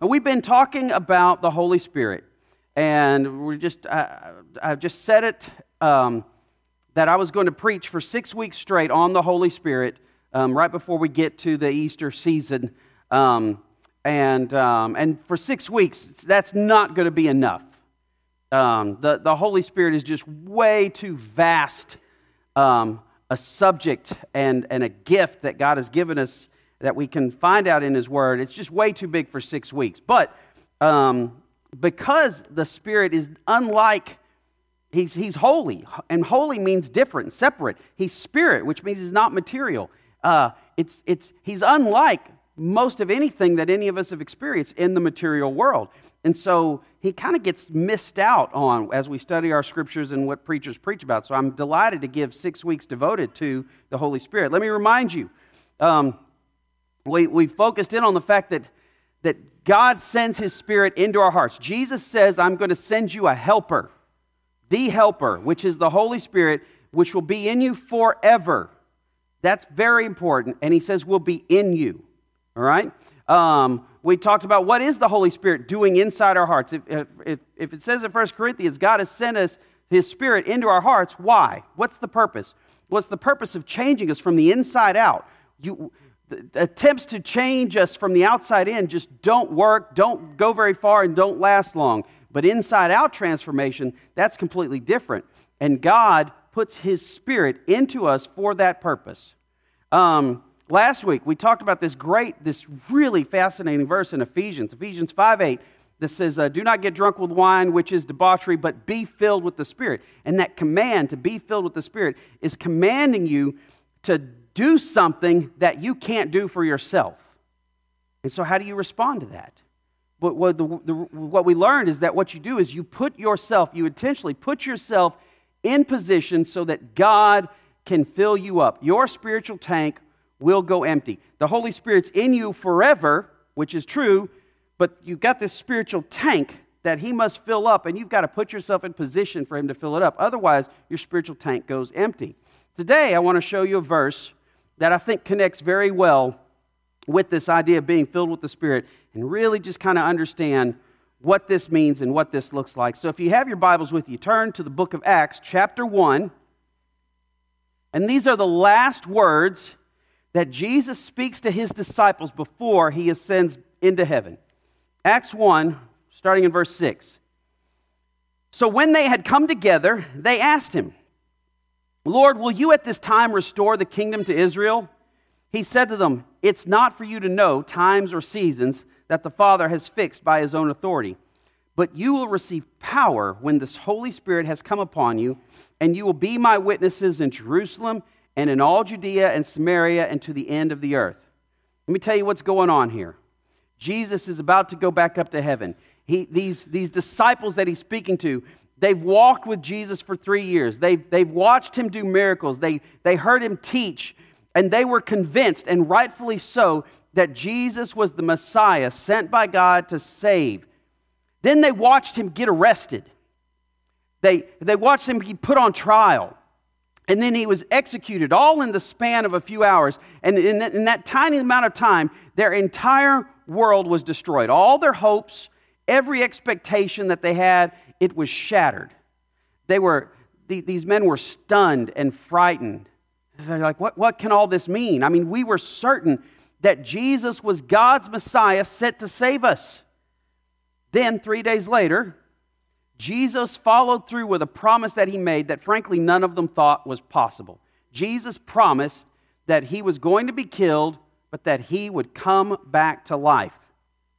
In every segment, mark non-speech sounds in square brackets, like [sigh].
we've been talking about the Holy Spirit, and we're just, uh, I've just said it um, that I was going to preach for six weeks straight on the Holy Spirit um, right before we get to the Easter season. Um, and, um, and for six weeks, that's not going to be enough. Um, the, the Holy Spirit is just way too vast um, a subject and, and a gift that God has given us that we can find out in His Word. It's just way too big for six weeks. But um, because the Spirit is unlike, he's, he's holy, and holy means different, separate. He's spirit, which means he's not material. Uh, it's, it's, he's unlike most of anything that any of us have experienced in the material world. And so he kind of gets missed out on as we study our scriptures and what preachers preach about. So I'm delighted to give six weeks devoted to the Holy Spirit. Let me remind you, um, we, we focused in on the fact that, that God sends his Spirit into our hearts. Jesus says, I'm going to send you a helper, the helper, which is the Holy Spirit, which will be in you forever. That's very important. And he says, will be in you. All right? Um, we talked about what is the Holy Spirit doing inside our hearts. If, if, if it says in 1 Corinthians, God has sent us his Spirit into our hearts, why? What's the purpose? What's the purpose of changing us from the inside out? You, attempts to change us from the outside in just don't work, don't go very far, and don't last long. But inside out transformation, that's completely different. And God puts His Spirit into us for that purpose. Um, Last week, we talked about this great, this really fascinating verse in Ephesians, Ephesians 5 8, that says, uh, Do not get drunk with wine, which is debauchery, but be filled with the Spirit. And that command to be filled with the Spirit is commanding you to do something that you can't do for yourself. And so, how do you respond to that? But what, the, the, what we learned is that what you do is you put yourself, you intentionally put yourself in position so that God can fill you up. Your spiritual tank will go empty. The Holy Spirit's in you forever, which is true, but you've got this spiritual tank that He must fill up, and you've got to put yourself in position for Him to fill it up. Otherwise, your spiritual tank goes empty. Today, I want to show you a verse that I think connects very well with this idea of being filled with the Spirit and really just kind of understand what this means and what this looks like. So, if you have your Bibles with you, turn to the book of Acts, chapter 1. And these are the last words that Jesus speaks to his disciples before he ascends into heaven. Acts 1, starting in verse 6. So when they had come together, they asked him, Lord, will you at this time restore the kingdom to Israel? He said to them, It's not for you to know times or seasons that the Father has fixed by his own authority, but you will receive power when this Holy Spirit has come upon you, and you will be my witnesses in Jerusalem and in all Judea and Samaria and to the end of the earth. Let me tell you what's going on here. Jesus is about to go back up to heaven. He, these, these disciples that he's speaking to, they've walked with Jesus for three years. They've, they've watched him do miracles. They, they heard him teach, and they were convinced, and rightfully so, that Jesus was the Messiah sent by God to save. Then they watched him get arrested. They, they watched him be put on trial. And then he was executed all in the span of a few hours. And in that, in that, tiny amount of time, their entire world was destroyed. All their hopes, every expectation that they had, it was shattered. They were, these men were stunned and frightened. They're like, what, what can all this mean? I mean, we were certain that Jesus was God's Messiah sent to save us. Then, three days later, Jesus followed through with a promise that he made that, frankly, none of them thought was possible. Jesus promised that he was going to be killed, but that he would come back to life,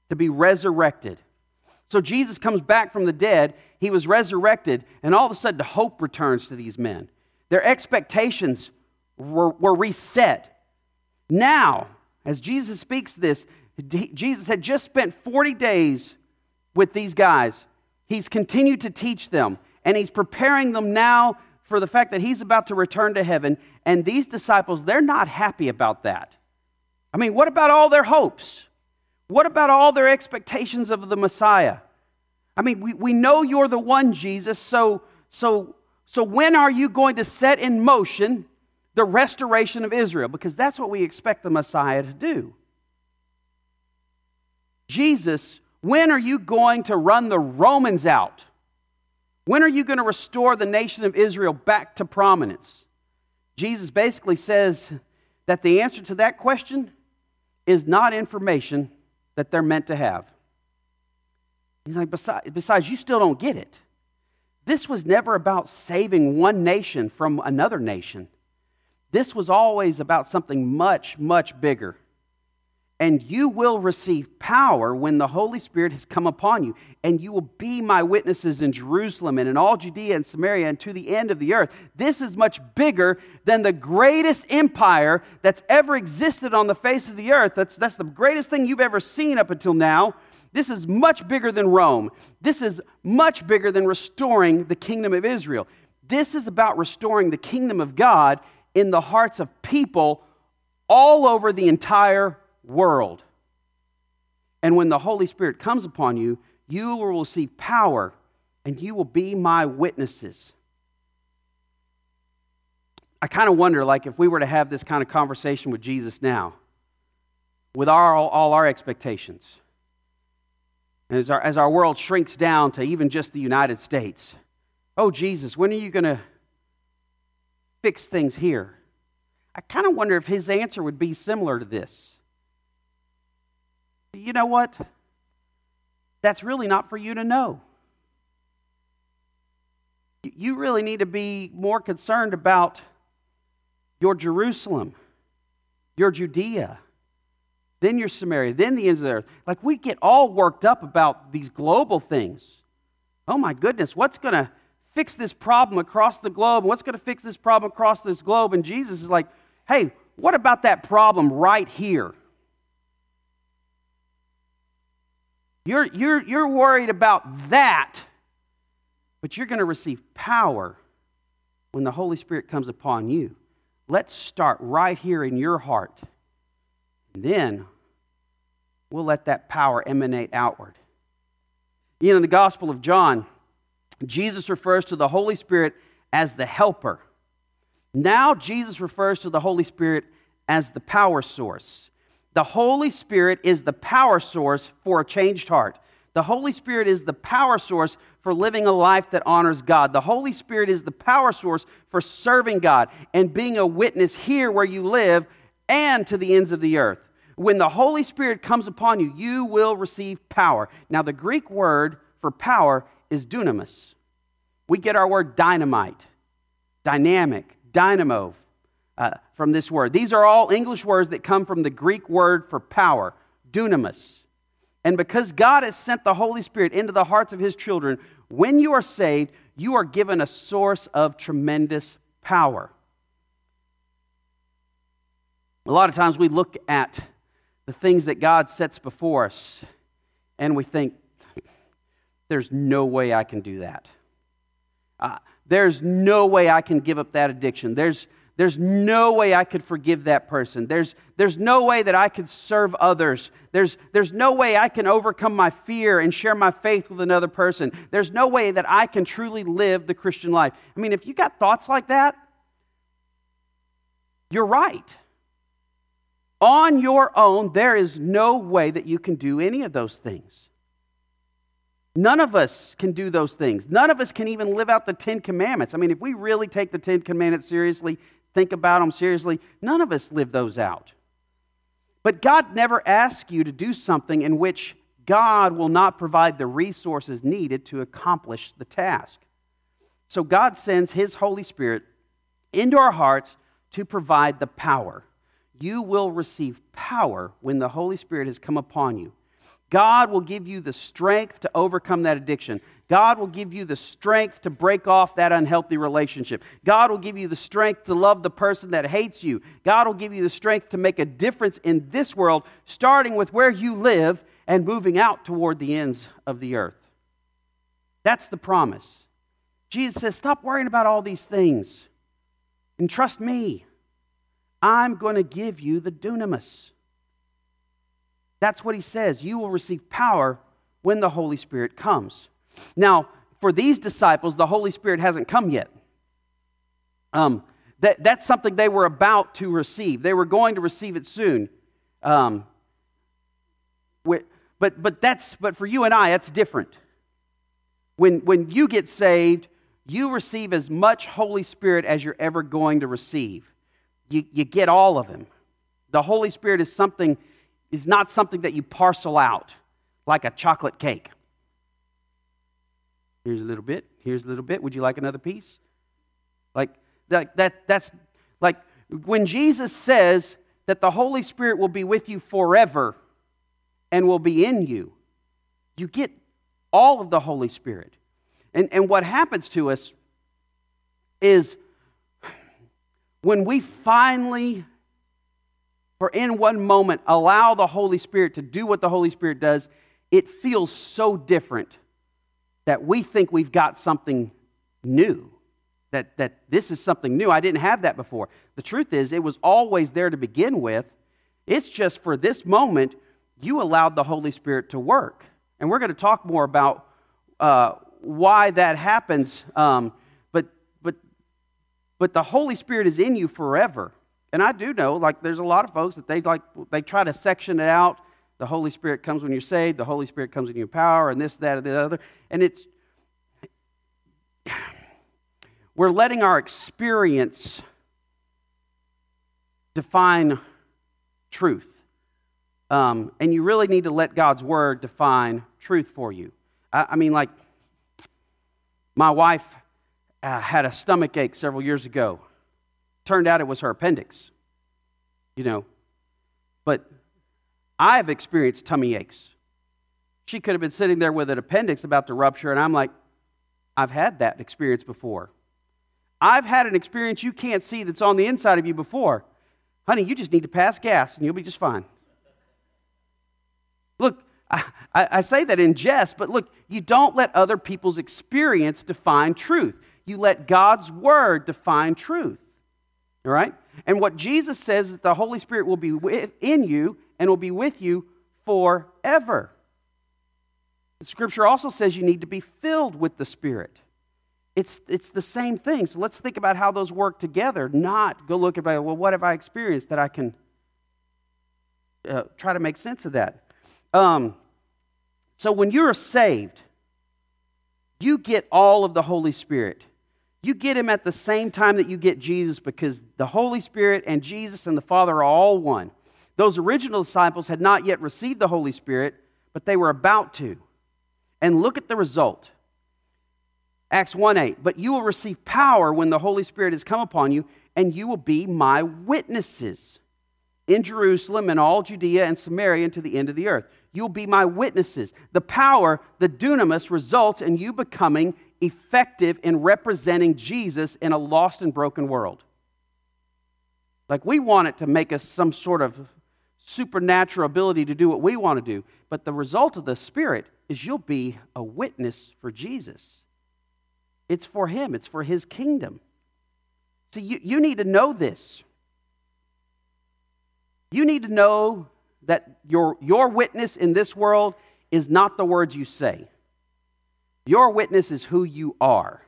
to be resurrected. So Jesus comes back from the dead, he was resurrected, and all of a sudden, hope returns to these men. Their expectations were, were reset. Now, as Jesus speaks this, Jesus had just spent 40 days with these guys He's continued to teach them, and he's preparing them now for the fact that he's about to return to heaven. And these disciples, they're not happy about that. I mean, what about all their hopes? What about all their expectations of the Messiah? I mean, we, we know you're the one, Jesus, so, so, so when are you going to set in motion the restoration of Israel? Because that's what we expect the Messiah to do. Jesus When are you going to run the Romans out? When are you going to restore the nation of Israel back to prominence? Jesus basically says that the answer to that question is not information that they're meant to have. He's like, besides, besides, you still don't get it. This was never about saving one nation from another nation. This was always about something much, much bigger. And you will receive power when the Holy Spirit has come upon you, and you will be my witnesses in Jerusalem and in all Judea and Samaria and to the end of the earth. This is much bigger than the greatest empire that's ever existed on the face of the earth. That's, that's the greatest thing you've ever seen up until now. This is much bigger than Rome. This is much bigger than restoring the kingdom of Israel. This is about restoring the kingdom of God in the hearts of people all over the entire world. And when the Holy Spirit comes upon you, you will receive power and you will be my witnesses. I kind of wonder, like, if we were to have this kind of conversation with Jesus now, with our, all our expectations, and as our, as our world shrinks down to even just the United States, oh, Jesus, when are you going to fix things here? I kind of wonder if his answer would be similar to this you know what? That's really not for you to know. You really need to be more concerned about your Jerusalem, your Judea, then your Samaria, then the ends of the earth. Like we get all worked up about these global things. Oh my goodness, what's going to fix this problem across the globe? What's going to fix this problem across this globe? And Jesus is like, hey, what about that problem right here? You're, you're, you're worried about that, but you're going to receive power when the Holy Spirit comes upon you. Let's start right here in your heart. And then we'll let that power emanate outward. You know, in the Gospel of John, Jesus refers to the Holy Spirit as the helper. Now, Jesus refers to the Holy Spirit as the power source. The Holy Spirit is the power source for a changed heart. The Holy Spirit is the power source for living a life that honors God. The Holy Spirit is the power source for serving God and being a witness here where you live and to the ends of the earth. When the Holy Spirit comes upon you, you will receive power. Now, the Greek word for power is dunamis. We get our word dynamite, dynamic, dynamo, uh, from this word. These are all English words that come from the Greek word for power, dunamis. And because God has sent the Holy Spirit into the hearts of his children, when you are saved, you are given a source of tremendous power. A lot of times we look at the things that God sets before us and we think, there's no way I can do that. Uh, there's no way I can give up that addiction. There's, there's no way I could forgive that person. There's, there's no way that I could serve others. There's, there's no way I can overcome my fear and share my faith with another person. There's no way that I can truly live the Christian life. I mean, if you got thoughts like that, you're right. On your own, there is no way that you can do any of those things. None of us can do those things. None of us can even live out the Ten Commandments. I mean, if we really take the Ten Commandments seriously, think about them seriously. None of us live those out. But God never asks you to do something in which God will not provide the resources needed to accomplish the task. So God sends His Holy Spirit into our hearts to provide the power. You will receive power when the Holy Spirit has come upon you. God will give you the strength to overcome that addiction. God will give you the strength to break off that unhealthy relationship. God will give you the strength to love the person that hates you. God will give you the strength to make a difference in this world, starting with where you live and moving out toward the ends of the earth. That's the promise. Jesus says, Stop worrying about all these things and trust me. I'm going to give you the dunamis. That's what he says. You will receive power when the Holy Spirit comes. Now, for these disciples, the Holy Spirit hasn't come yet. Um, that, that's something they were about to receive. They were going to receive it soon. Um, but, but, that's, but for you and I, that's different. When, when you get saved, you receive as much Holy Spirit as you're ever going to receive. You, you get all of Him. The Holy Spirit is something, is not something that you parcel out like a chocolate cake. Here's a little bit, here's a little bit. Would you like another piece? Like that, that that's like when Jesus says that the Holy Spirit will be with you forever and will be in you, you get all of the Holy Spirit. And, and what happens to us is when we finally, for in one moment, allow the Holy Spirit to do what the Holy Spirit does, it feels so different that we think we've got something new. That, that this is something new. I didn't have that before. The truth is, it was always there to begin with. It's just for this moment, you allowed the Holy Spirit to work. And we're going to talk more about uh, why that happens. Um, but, but, but the Holy Spirit is in you forever. And I do know, like, there's a lot of folks that they like, they try to section it out. The Holy Spirit comes when you're saved. The Holy Spirit comes in your power, and this, that, and the other. And it's, we're letting our experience define truth. Um, and you really need to let God's word define truth for you. I, I mean, like, my wife uh, had a stomach ache several years ago. Turned out it was her appendix, you know. But I've experienced tummy aches. She could have been sitting there with an appendix about to rupture, and I'm like, I've had that experience before. I've had an experience you can't see that's on the inside of you before. Honey, you just need to pass gas and you'll be just fine. Look, I, I, say that in jest, but look, you don't let other people's experience define truth. You let God's word define truth. All right? And what Jesus says that the Holy Spirit will be in you and will be with you forever. The scripture also says you need to be filled with the Spirit. It's, it's the same thing. So let's think about how those work together, not go look at, well, what have I experienced that I can uh, try to make sense of that. Um, so when you're saved, you get all of the Holy Spirit. You get him at the same time that you get Jesus because the Holy Spirit and Jesus and the Father are all one. Those original disciples had not yet received the Holy Spirit, but they were about to. And look at the result. Acts 1 8. But you will receive power when the Holy Spirit has come upon you, and you will be my witnesses in Jerusalem and all Judea and Samaria and to the end of the earth. You'll be my witnesses. The power, the dunamis, results in you becoming effective in representing Jesus in a lost and broken world. Like we want it to make us some sort of supernatural ability to do what we want to do. But the result of the Spirit is you'll be a witness for Jesus. It's for Him, it's for His kingdom. See, you, you need to know this. You need to know that your, your witness in this world is not the words you say. Your witness is who you are.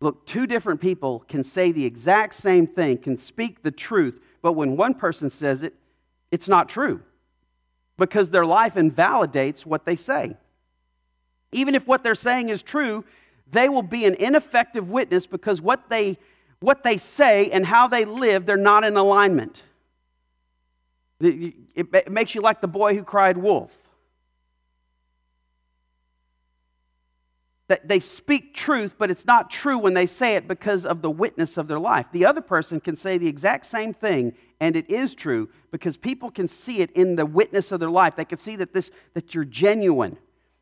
Look, two different people can say the exact same thing, can speak the truth, but when one person says it, it's not true because their life invalidates what they say. Even if what they're saying is true, they will be an ineffective witness because what they, what they say and how they live, they're not in alignment. It makes you like the boy who cried wolf. That they speak truth, but it's not true when they say it because of the witness of their life. The other person can say the exact same thing, and it is true because people can see it in the witness of their life. They can see that, this, that you're genuine,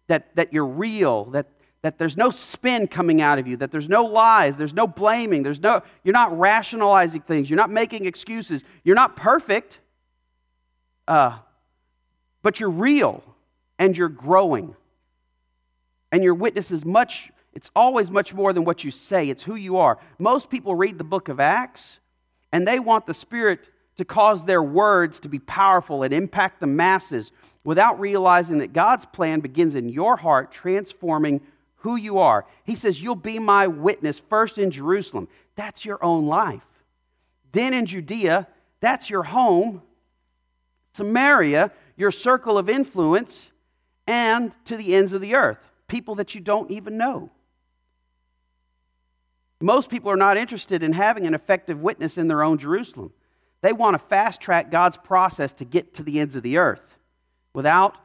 that, that you're real, that, that there's no spin coming out of you, that there's no lies, there's no blaming, there's no, you're not rationalizing things, you're not making excuses, you're not perfect. Uh, but you're real and you're growing. And your witness is much, it's always much more than what you say, it's who you are. Most people read the book of Acts and they want the Spirit to cause their words to be powerful and impact the masses without realizing that God's plan begins in your heart, transforming who you are. He says, You'll be my witness first in Jerusalem. That's your own life. Then in Judea, that's your home. Samaria, your circle of influence, and to the ends of the earth, people that you don't even know. Most people are not interested in having an effective witness in their own Jerusalem. They want to fast track God's process to get to the ends of the earth without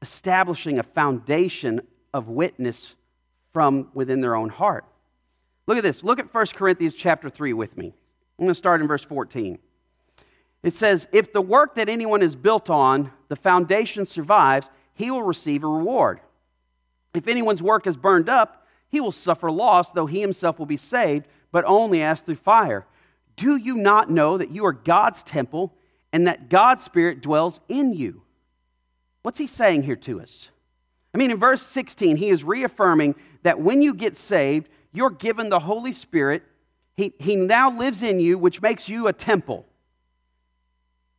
establishing a foundation of witness from within their own heart. Look at this. Look at 1 Corinthians chapter 3 with me. I'm going to start in verse 14. It says, If the work that anyone is built on, the foundation survives, he will receive a reward. If anyone's work is burned up, he will suffer loss, though he himself will be saved, but only as through fire. Do you not know that you are God's temple and that God's Spirit dwells in you? What's he saying here to us? I mean, in verse 16, he is reaffirming that when you get saved, you're given the Holy Spirit. He, he now lives in you, which makes you a temple.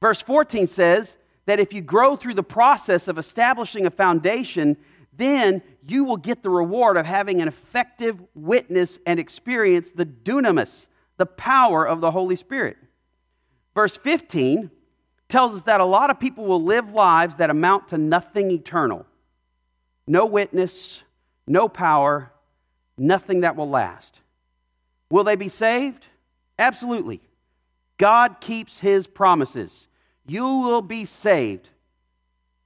Verse 14 says that if you grow through the process of establishing a foundation, then you will get the reward of having an effective witness and experience the dunamis, the power of the Holy Spirit. Verse 15 tells us that a lot of people will live lives that amount to nothing eternal no witness, no power, nothing that will last. Will they be saved? Absolutely. God keeps his promises. You will be saved,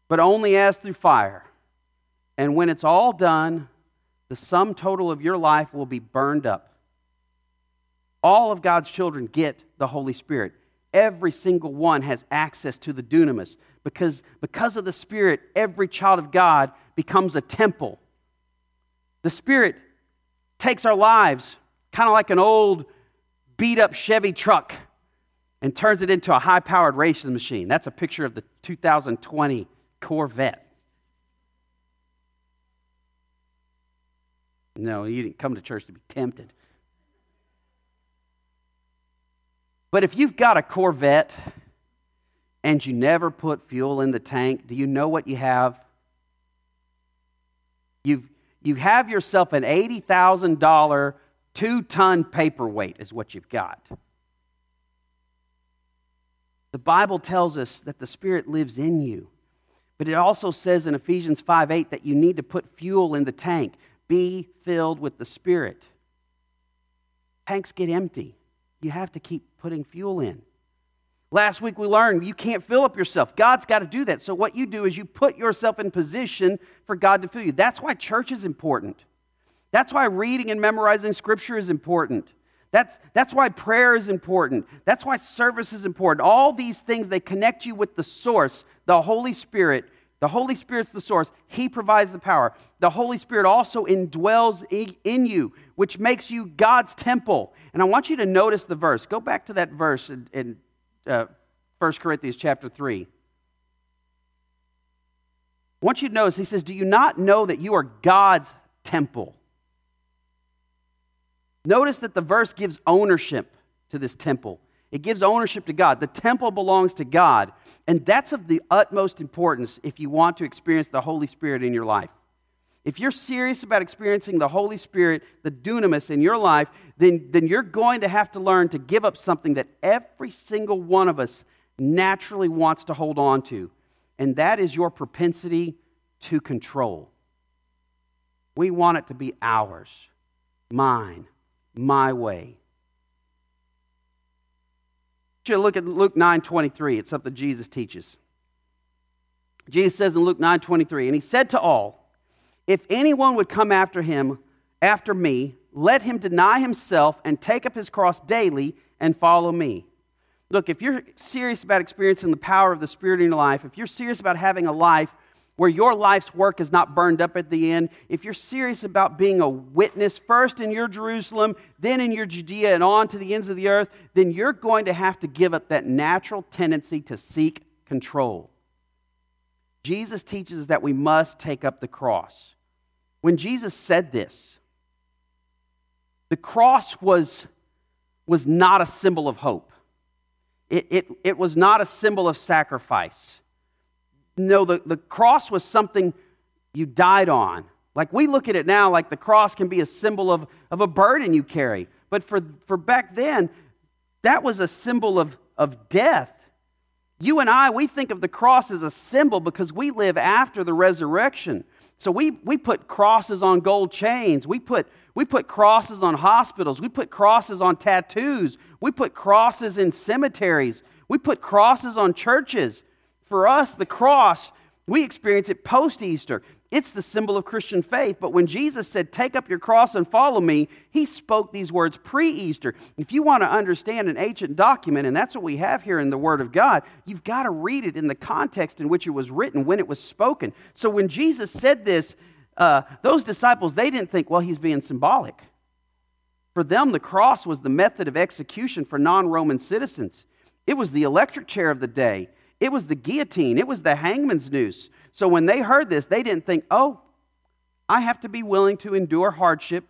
but only as through fire. And when it's all done, the sum total of your life will be burned up. All of God's children get the Holy Spirit. Every single one has access to the dunamis because, because of the Spirit, every child of God becomes a temple. The Spirit takes our lives kind of like an old beat up Chevy truck and turns it into a high powered racing machine. That's a picture of the 2020 Corvette. No, you didn't come to church to be tempted. But if you've got a Corvette and you never put fuel in the tank, do you know what you have? You've, you have yourself an $80,000 two ton paperweight, is what you've got. The Bible tells us that the Spirit lives in you. But it also says in Ephesians 5 8 that you need to put fuel in the tank. Be filled with the Spirit. Tanks get empty. You have to keep putting fuel in. Last week we learned you can't fill up yourself. God's got to do that. So what you do is you put yourself in position for God to fill you. That's why church is important. That's why reading and memorizing scripture is important. That's, that's why prayer is important. That's why service is important. All these things, they connect you with the source, the Holy Spirit. The Holy Spirit's the source. He provides the power. The Holy Spirit also indwells in you, which makes you God's temple. And I want you to notice the verse. Go back to that verse in, in uh, 1 Corinthians chapter 3. I want you to notice, he says, Do you not know that you are God's temple? Notice that the verse gives ownership to this temple. It gives ownership to God. The temple belongs to God. And that's of the utmost importance if you want to experience the Holy Spirit in your life. If you're serious about experiencing the Holy Spirit, the dunamis in your life, then, then you're going to have to learn to give up something that every single one of us naturally wants to hold on to. And that is your propensity to control. We want it to be ours, mine, my way. You look at Luke 9:23. It's something Jesus teaches. Jesus says in Luke 9:23, and he said to all, if anyone would come after him, after me, let him deny himself and take up his cross daily and follow me. Look, if you're serious about experiencing the power of the Spirit in your life, if you're serious about having a life where your life's work is not burned up at the end, if you're serious about being a witness first in your Jerusalem, then in your Judea, and on to the ends of the earth, then you're going to have to give up that natural tendency to seek control. Jesus teaches us that we must take up the cross. When Jesus said this, the cross was, was not a symbol of hope. It, it, it was not a symbol of sacrifice. No, the, the cross was something you died on. Like we look at it now, like the cross can be a symbol of, of a burden you carry. But for, for back then, that was a symbol of, of death. You and I, we think of the cross as a symbol because we live after the resurrection. So we, we put crosses on gold chains. We put, we put crosses on hospitals. We put crosses on tattoos. We put crosses in cemeteries. We put crosses on churches. For us, the cross, we experience it post Easter. It's the symbol of Christian faith. But when Jesus said, Take up your cross and follow me, he spoke these words pre Easter. If you want to understand an ancient document, and that's what we have here in the Word of God, you've got to read it in the context in which it was written, when it was spoken. So when Jesus said this, uh, those disciples, they didn't think, well, he's being symbolic. For them, the cross was the method of execution for non Roman citizens. It was the electric chair of the day. It was the guillotine. It was the hangman's noose. So when they heard this, they didn't think, oh, I have to be willing to endure hardship.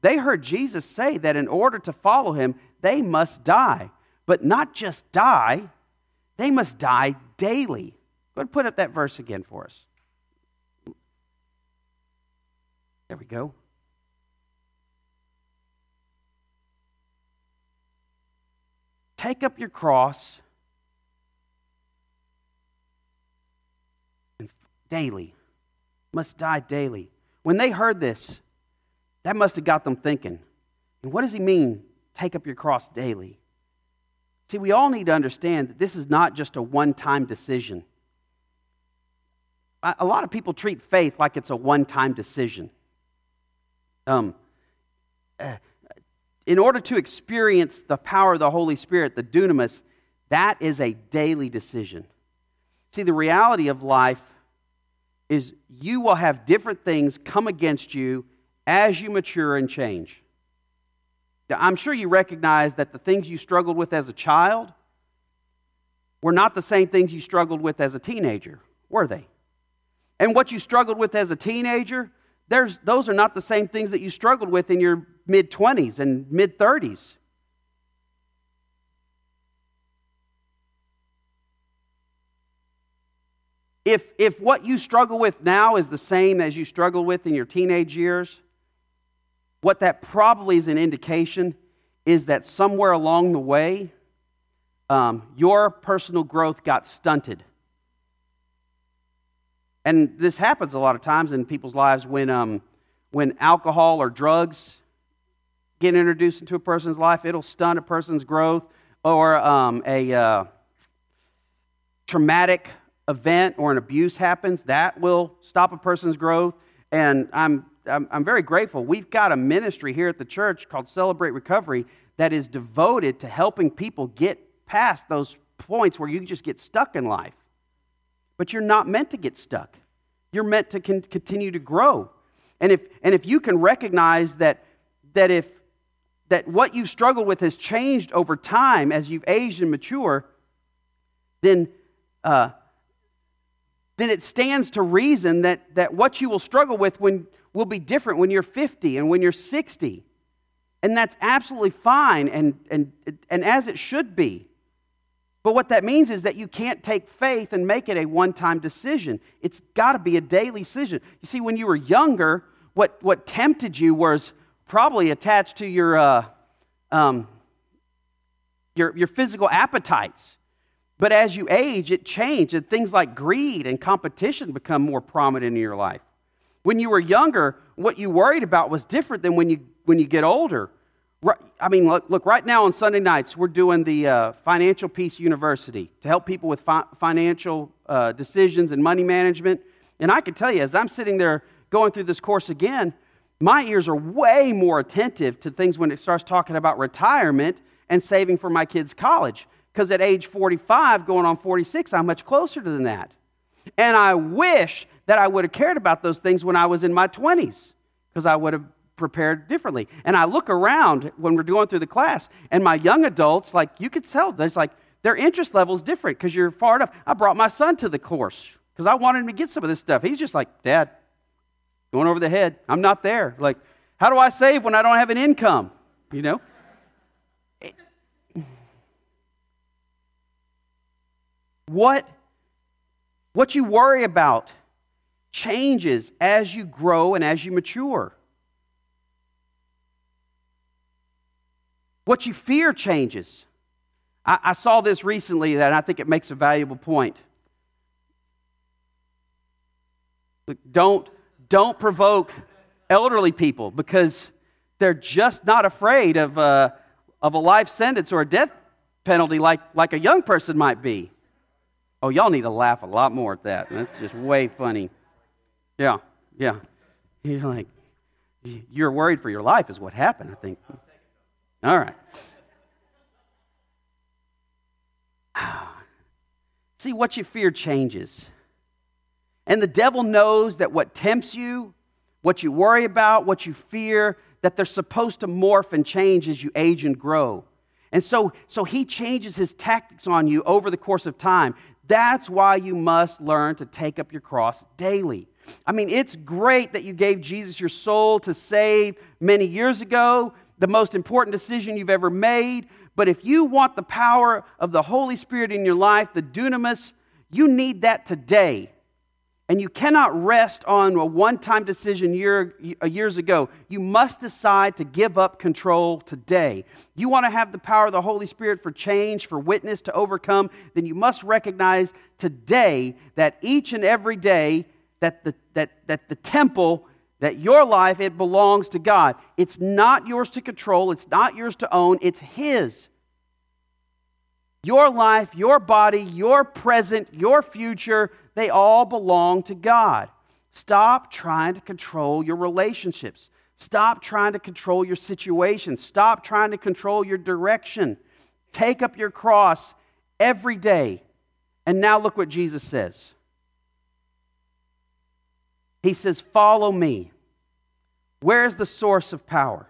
They heard Jesus say that in order to follow him, they must die. But not just die, they must die daily. Go ahead put up that verse again for us. There we go. Take up your cross daily. Must die daily. When they heard this, that must have got them thinking. And what does he mean, take up your cross daily? See, we all need to understand that this is not just a one time decision. A lot of people treat faith like it's a one time decision. Um, uh, in order to experience the power of the Holy Spirit, the dunamis, that is a daily decision. See, the reality of life is you will have different things come against you as you mature and change. Now, I'm sure you recognize that the things you struggled with as a child were not the same things you struggled with as a teenager, were they? And what you struggled with as a teenager those are not the same things that you struggled with in your mid 20s and mid 30s. If, if what you struggle with now is the same as you struggled with in your teenage years, what that probably is an indication is that somewhere along the way, um, your personal growth got stunted. And this happens a lot of times in people's lives when, um, when alcohol or drugs get introduced into a person's life, it'll stunt a person's growth, or um, a uh, traumatic event or an abuse happens, that will stop a person's growth. And I'm, I'm, I'm very grateful. We've got a ministry here at the church called Celebrate Recovery that is devoted to helping people get past those points where you just get stuck in life. But you're not meant to get stuck. You're meant to con- continue to grow. And if, and if you can recognize that, that, if, that what you've struggled with has changed over time as you've aged and mature, then, uh, then it stands to reason that, that what you will struggle with when, will be different when you're 50 and when you're 60. And that's absolutely fine and, and, and as it should be. But what that means is that you can't take faith and make it a one time decision. It's got to be a daily decision. You see, when you were younger, what, what tempted you was probably attached to your, uh, um, your, your physical appetites. But as you age, it changed, and things like greed and competition become more prominent in your life. When you were younger, what you worried about was different than when you, when you get older. I mean, look, look, right now on Sunday nights, we're doing the uh, Financial Peace University to help people with fi- financial uh, decisions and money management. And I can tell you, as I'm sitting there going through this course again, my ears are way more attentive to things when it starts talking about retirement and saving for my kids' college. Because at age 45, going on 46, I'm much closer than that. And I wish that I would have cared about those things when I was in my 20s, because I would have prepared differently. And I look around when we're going through the class, and my young adults, like you could tell, there's like their interest level is different because you're far enough. I brought my son to the course because I wanted him to get some of this stuff. He's just like, Dad, going over the head. I'm not there. Like, how do I save when I don't have an income? You know? What, what you worry about changes as you grow and as you mature. What you fear changes. I, I saw this recently that I think it makes a valuable point. Don't, don't provoke elderly people because they're just not afraid of, uh, of a life sentence or a death penalty like, like a young person might be. Oh, y'all need to laugh a lot more at that. That's just way funny. Yeah, yeah. You're like, you're worried for your life, is what happened, I think. All right. [sighs] See, what you fear changes. And the devil knows that what tempts you, what you worry about, what you fear, that they're supposed to morph and change as you age and grow. And so, so he changes his tactics on you over the course of time. That's why you must learn to take up your cross daily. I mean, it's great that you gave Jesus your soul to save many years ago, the most important decision you've ever made. But if you want the power of the Holy Spirit in your life, the dunamis, you need that today. And you cannot rest on a one time decision year, uh, years ago. You must decide to give up control today. You want to have the power of the Holy Spirit for change, for witness, to overcome, then you must recognize today that each and every day that the, that, that the temple, that your life, it belongs to God. It's not yours to control, it's not yours to own, it's His. Your life, your body, your present, your future, they all belong to God. Stop trying to control your relationships. Stop trying to control your situation. Stop trying to control your direction. Take up your cross every day. And now look what Jesus says. He says, Follow me. Where's the source of power?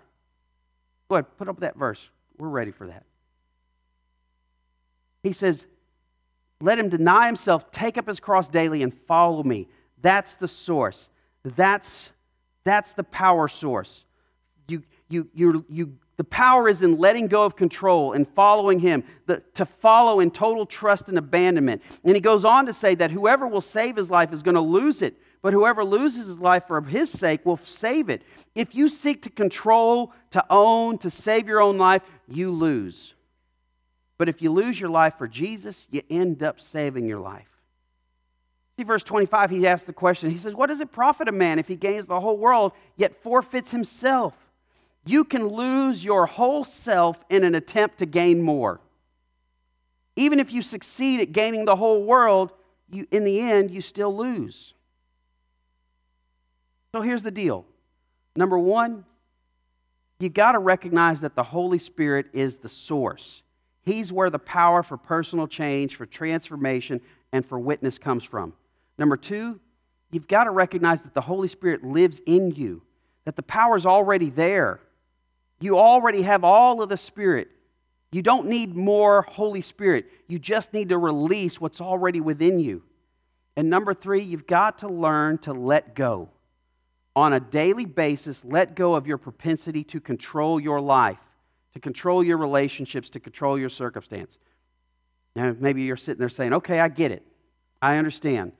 Go ahead, put up that verse. We're ready for that. He says, let him deny himself, take up his cross daily, and follow me. That's the source. That's, that's the power source. You, you, you, you, the power is in letting go of control and following him, the, to follow in total trust and abandonment. And he goes on to say that whoever will save his life is going to lose it, but whoever loses his life for his sake will save it. If you seek to control, to own, to save your own life, you lose. But if you lose your life for Jesus, you end up saving your life. See, verse 25, he asks the question. He says, What does it profit a man if he gains the whole world yet forfeits himself? You can lose your whole self in an attempt to gain more. Even if you succeed at gaining the whole world, you, in the end, you still lose. So here's the deal. Number one, you got to recognize that the Holy Spirit is the source. He's where the power for personal change, for transformation, and for witness comes from. Number two, you've got to recognize that the Holy Spirit lives in you, that the power is already there. You already have all of the Spirit. You don't need more Holy Spirit. You just need to release what's already within you. And number three, you've got to learn to let go. On a daily basis, let go of your propensity to control your life to control your relationships, to control your circumstance. Now, maybe you're sitting there saying, okay, I get it. I understand.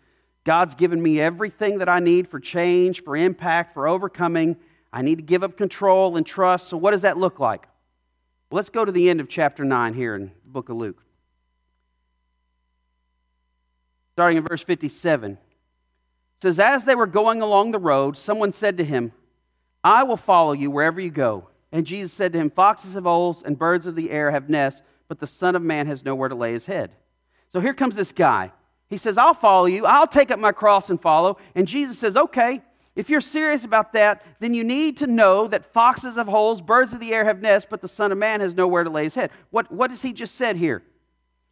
God's given me everything that I need for change, for impact, for overcoming. I need to give up control and trust. So, what does that look like? Well, let's go to the end of chapter 9 here in the book of Luke. Starting in verse 57. It says, As they were going along the road, someone said to him, I will follow you wherever you go. And Jesus said to him, Foxes have holes and birds of the air have nests, but the Son of Man has nowhere to lay his head. So here comes this guy. He says, I'll follow you. I'll take up my cross and follow. And Jesus says, Okay, if you're serious about that, then you need to know that foxes have holes, birds of the air have nests, but the Son of Man has nowhere to lay his head. What, what has he just said here?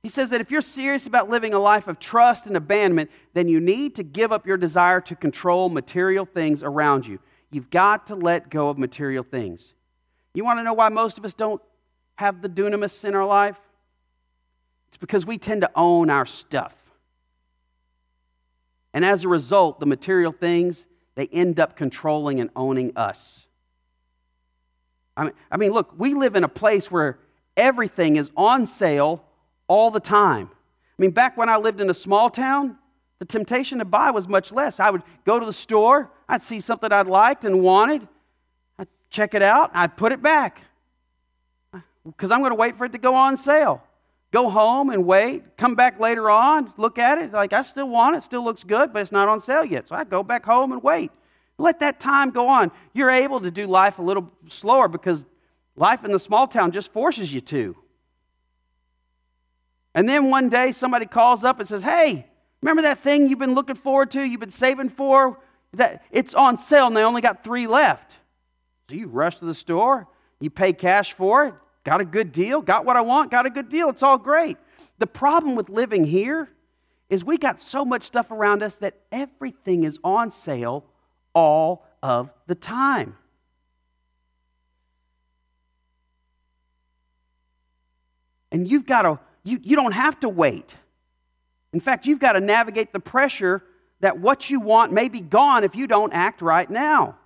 He says that if you're serious about living a life of trust and abandonment, then you need to give up your desire to control material things around you. You've got to let go of material things. You want to know why most of us don't have the dunamis in our life? It's because we tend to own our stuff. And as a result, the material things, they end up controlling and owning us. I mean, I mean, look, we live in a place where everything is on sale all the time. I mean, back when I lived in a small town, the temptation to buy was much less. I would go to the store, I'd see something I'd liked and wanted, check it out, I'd put it back because I'm going to wait for it to go on sale. go home and wait, come back later on, look at it, like I still want it, still looks good, but it's not on sale yet. So I go back home and wait. Let that time go on. You're able to do life a little slower because life in the small town just forces you to. And then one day somebody calls up and says, Hey, remember that thing you've been looking forward to, you've been saving for? That it's on sale and they only got three left. So you rush to the store, you pay cash for it, got a good deal, got what I want, got a good deal. It's all great. The problem with living here is we got so much stuff around us that everything is on sale all of the time. And you've got to you, you don't have to wait. In fact, you've got to navigate the pressure that what you want may be gone if you don't act right now.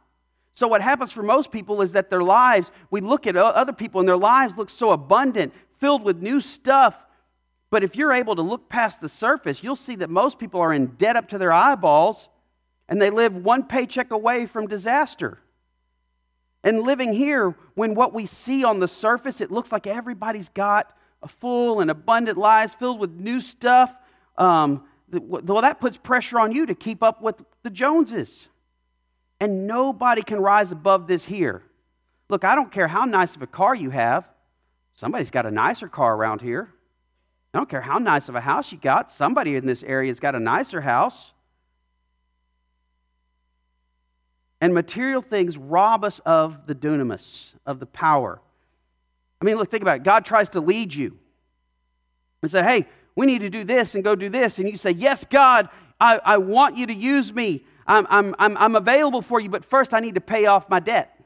So, what happens for most people is that their lives, we look at other people and their lives look so abundant, filled with new stuff. But if you're able to look past the surface, you'll see that most people are in debt up to their eyeballs and they live one paycheck away from disaster. And living here, when what we see on the surface, it looks like everybody's got a full and abundant lives filled with new stuff, um, well, that puts pressure on you to keep up with the Joneses. And nobody can rise above this here. Look, I don't care how nice of a car you have. Somebody's got a nicer car around here. I don't care how nice of a house you got. Somebody in this area has got a nicer house. And material things rob us of the dunamis, of the power. I mean, look, think about it. God tries to lead you and say, hey, we need to do this and go do this. And you say, yes, God, I, I want you to use me. I'm, I'm, I'm, available for you, but first I need to pay off my debt.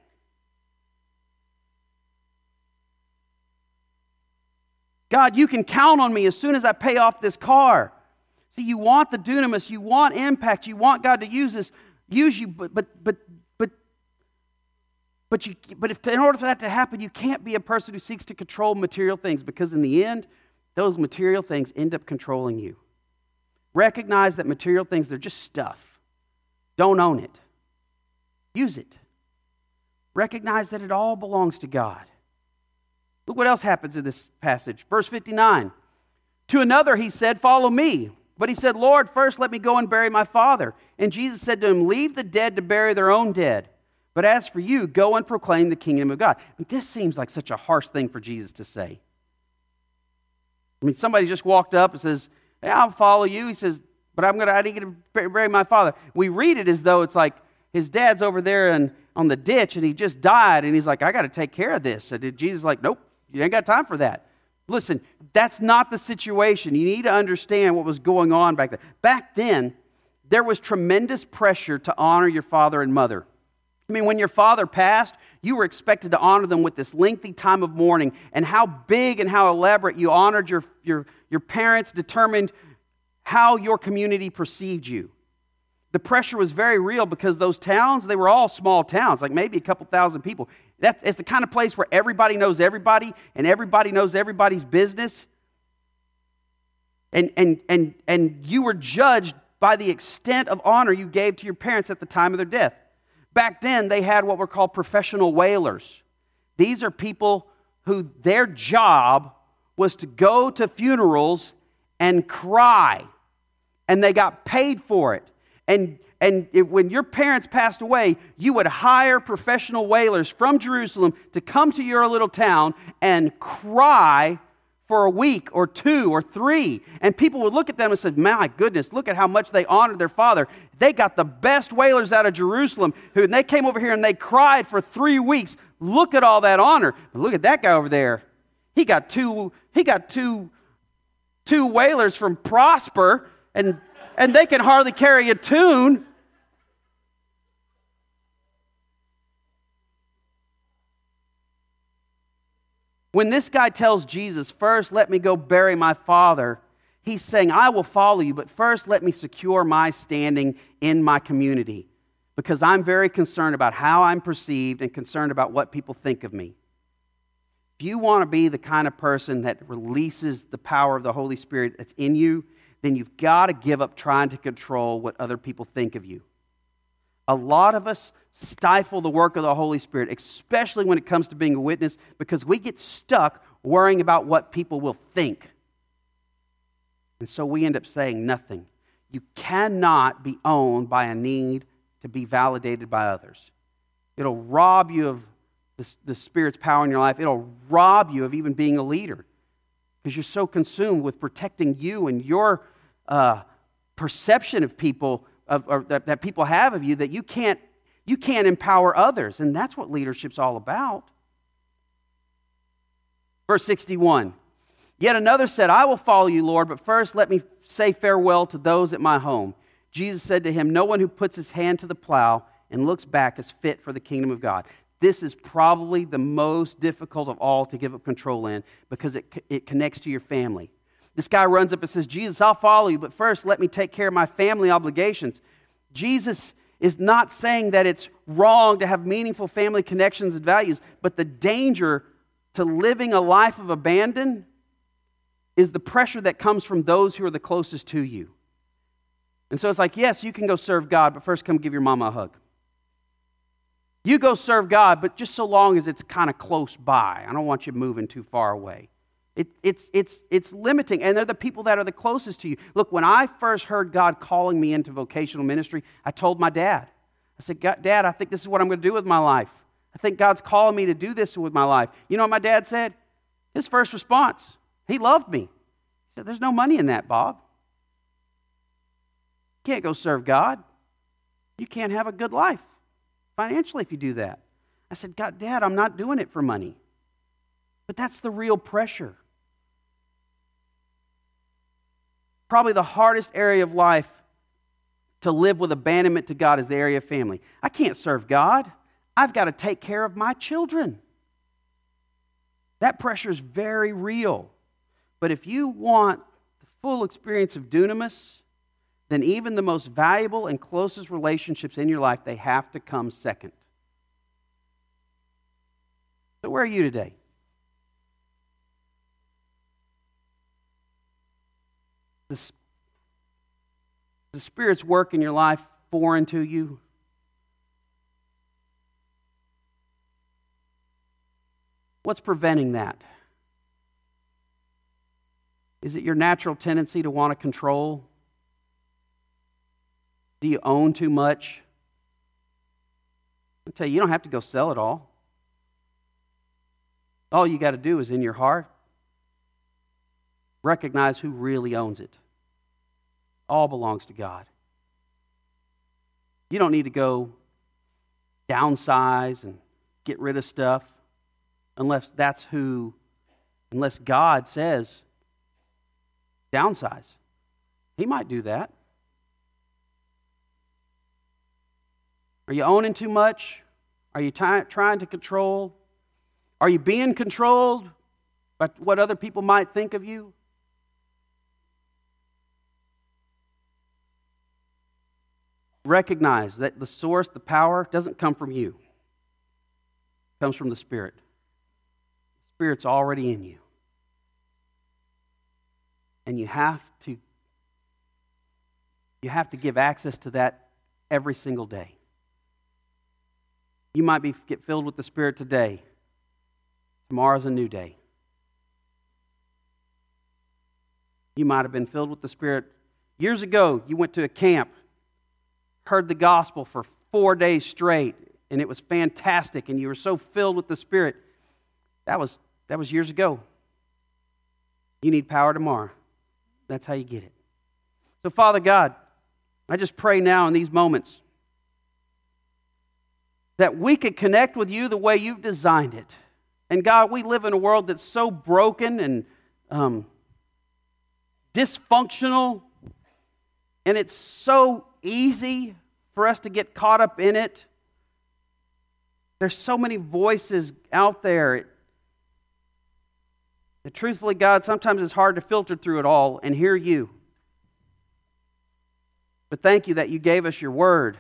God, you can count on me as soon as I pay off this car. See, you want the dunamis, you want impact, you want God to use this, use you, but but but but, you, but if, in order for that to happen, you can't be a person who seeks to control material things because in the end, those material things end up controlling you. Recognize that material things, they're just stuff. Don't own it, use it. Recognize that it all belongs to God. Look what else happens in this passage. Verse 59. To another he said, Follow me. But he said, Lord, first let me go and bury my father. And Jesus said to him, Leave the dead to bury their own dead. But as for you, go and proclaim the kingdom of God. I mean, this seems like such a harsh thing for Jesus to say. I mean, somebody just walked up and says, Hey, I'll follow you. He says, But I'm going to, I need to bury my father. We read it as though it's like his dad's over there and on the ditch and he just died. And he's like, I got to take care of this. And Jesus like, Nope, you ain't got time for that. Listen, that's not the situation. You need to understand what was going on back then. Back then, there was tremendous pressure to honor your father and mother. I mean, when your father passed, you were expected to honor them with this lengthy time of mourning. And how big and how elaborate you honored your, your, your parents determined how your community perceived you. The pressure was very real because those towns, they were all small towns, like maybe a couple thousand people. That's it's the kind of place where everybody knows everybody and everybody knows everybody's business. And, and, and, and you were judged by the extent of honor you gave to your parents at the time of their death. Back then, they had what were called professional wailers. These are people who their job was to go to funerals and cry, and they got paid for it. And, and if, when your parents passed away, you would hire professional wailers from Jerusalem to come to your little town and cry for a week or two or three. And people would look at them and say, My goodness, look at how much they honored their father. They got the best wailers out of Jerusalem who and they came over here and they cried for three weeks. Look at all that honor. But look at that guy over there. He got two, he got two, two wailers from Prosper, and and they can hardly carry a tune. When this guy tells Jesus, First, let me go bury my father, he's saying, I will follow you, but first, let me secure my standing in my community because I'm very concerned about how I'm perceived and concerned about what people think of me. If you want to be the kind of person that releases the power of the Holy Spirit that's in you, then you've got to give up trying to control what other people think of you. A lot of us stifle the work of the Holy Spirit, especially when it comes to being a witness, because we get stuck worrying about what people will think. And so we end up saying nothing. You cannot be owned by a need to be validated by others. It'll rob you of the, the Spirit's power in your life. It'll rob you of even being a leader because you're so consumed with protecting you and your uh, perception of people of, or that, that people have of you that you can't you can't empower others. And that's what leadership's all about. Verse 61 yet another said i will follow you lord but first let me say farewell to those at my home jesus said to him no one who puts his hand to the plow and looks back is fit for the kingdom of god. This is probably the most difficult of all to give up control in because it, it connects to your family. This guy runs up and says, Jesus, I'll follow you, but first let me take care of my family obligations. Jesus is not saying that it's wrong to have meaningful family connections and values, but the danger to living a life of abandon is the pressure that comes from those who are the closest to you. And so it's like, yes, you can go serve God, but first come give your mama a hug. You go serve God, but just so long as it's kind of close by. I don't want you moving too far away. It, it's, it's, it's limiting, and they're the people that are the closest to you. Look, when I first heard God calling me into vocational ministry, I told my dad. I said, Dad, I think this is what I'm going to do with my life. I think God's calling me to do this with my life. You know what my dad said? His first response, he loved me. He said, There's no money in that, Bob. You can't go serve God. You can't have a good life financially if you do that. I said, God, Dad, I'm not doing it for money. But that's the real pressure. Probably the hardest area of life to live with abandonment to God is the area of family. I can't serve God. I've got to take care of my children. That pressure is very real. But if you want the full experience of dunamis, then even the most valuable and closest relationships in your life, they have to come second. So, where are you today? The, Spirit's work in your life foreign to you? What's preventing that? Is it your natural tendency to want to control? Do you own too much? I tell you, you don't have to go sell it all. All you got to do is in your heart recognize who really owns it. All belongs to God. You don't need to go downsize and get rid of stuff unless that's who, unless God says downsize. He might do that. Are you owning too much? Are you trying to control? Are you being controlled by what other people might think of you? Recognize that the source, the power, doesn't come from you. It comes from the Spirit. The Spirit's already in you. And you have to you have to give access to that every single day. You might be, get filled with the Spirit today. Tomorrow's a new day. You might have been filled with the Spirit years ago. You went to a camp, heard the gospel for four days straight, and it was fantastic, and you were so filled with the Spirit. That was, that was years ago. You need power tomorrow. That's how you get it. So, Father God, I just pray now in these moments that we could connect with you the way you've designed it. And God, we live in a world that's so broken and um, dysfunctional, and it's so easy for us to get caught up in it. There's so many voices out there. Truthfully, God, sometimes it's hard to filter through it all and hear you. But thank you that you gave us your word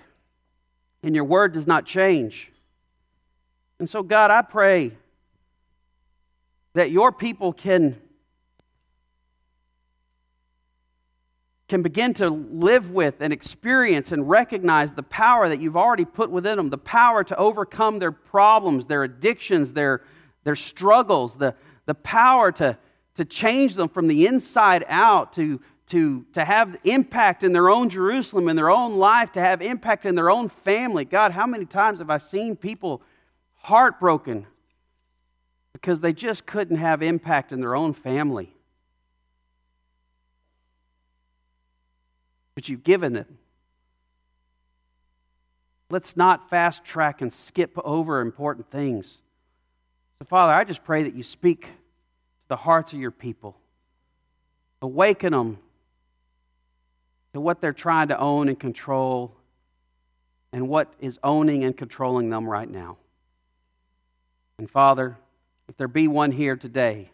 and your word does not change. And so, God, I pray that your people can, can begin to live with and experience and recognize the power that you've already put within them, the power to overcome their problems, their addictions, their, their struggles, the, the power to, to change them from the inside out, to, to, to have impact in their own Jerusalem, in their own life, to have impact in their own family. God, how many times have I seen people heartbroken because they just couldn't have impact in their own family? But you've given it. Let's not fast track and skip over important things. So, Father, I just pray that you speak to the hearts of your people. Awaken them to what they're trying to own and control and what is owning and controlling them right now. And Father, if there be one here today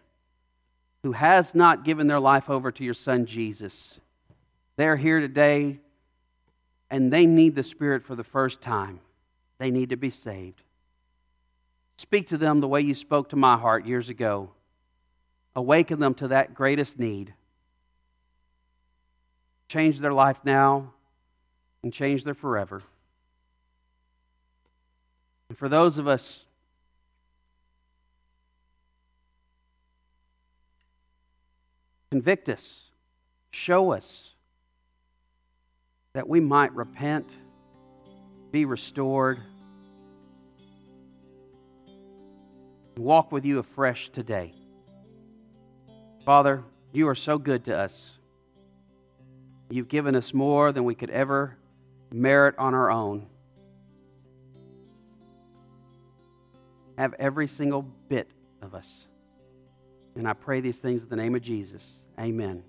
who has not given their life over to your Son Jesus, they're here today and they need the Spirit for the first time. They need to be saved. Speak to them the way you spoke to my heart years ago. Awaken them to that greatest need change their life now and change their forever. And for those of us convict us, show us that we might repent, be restored, and walk with you afresh today. Father, you are so good to us. You've given us more than we could ever merit on our own. Have every single bit of us. And I pray these things in the name of Jesus. Amen.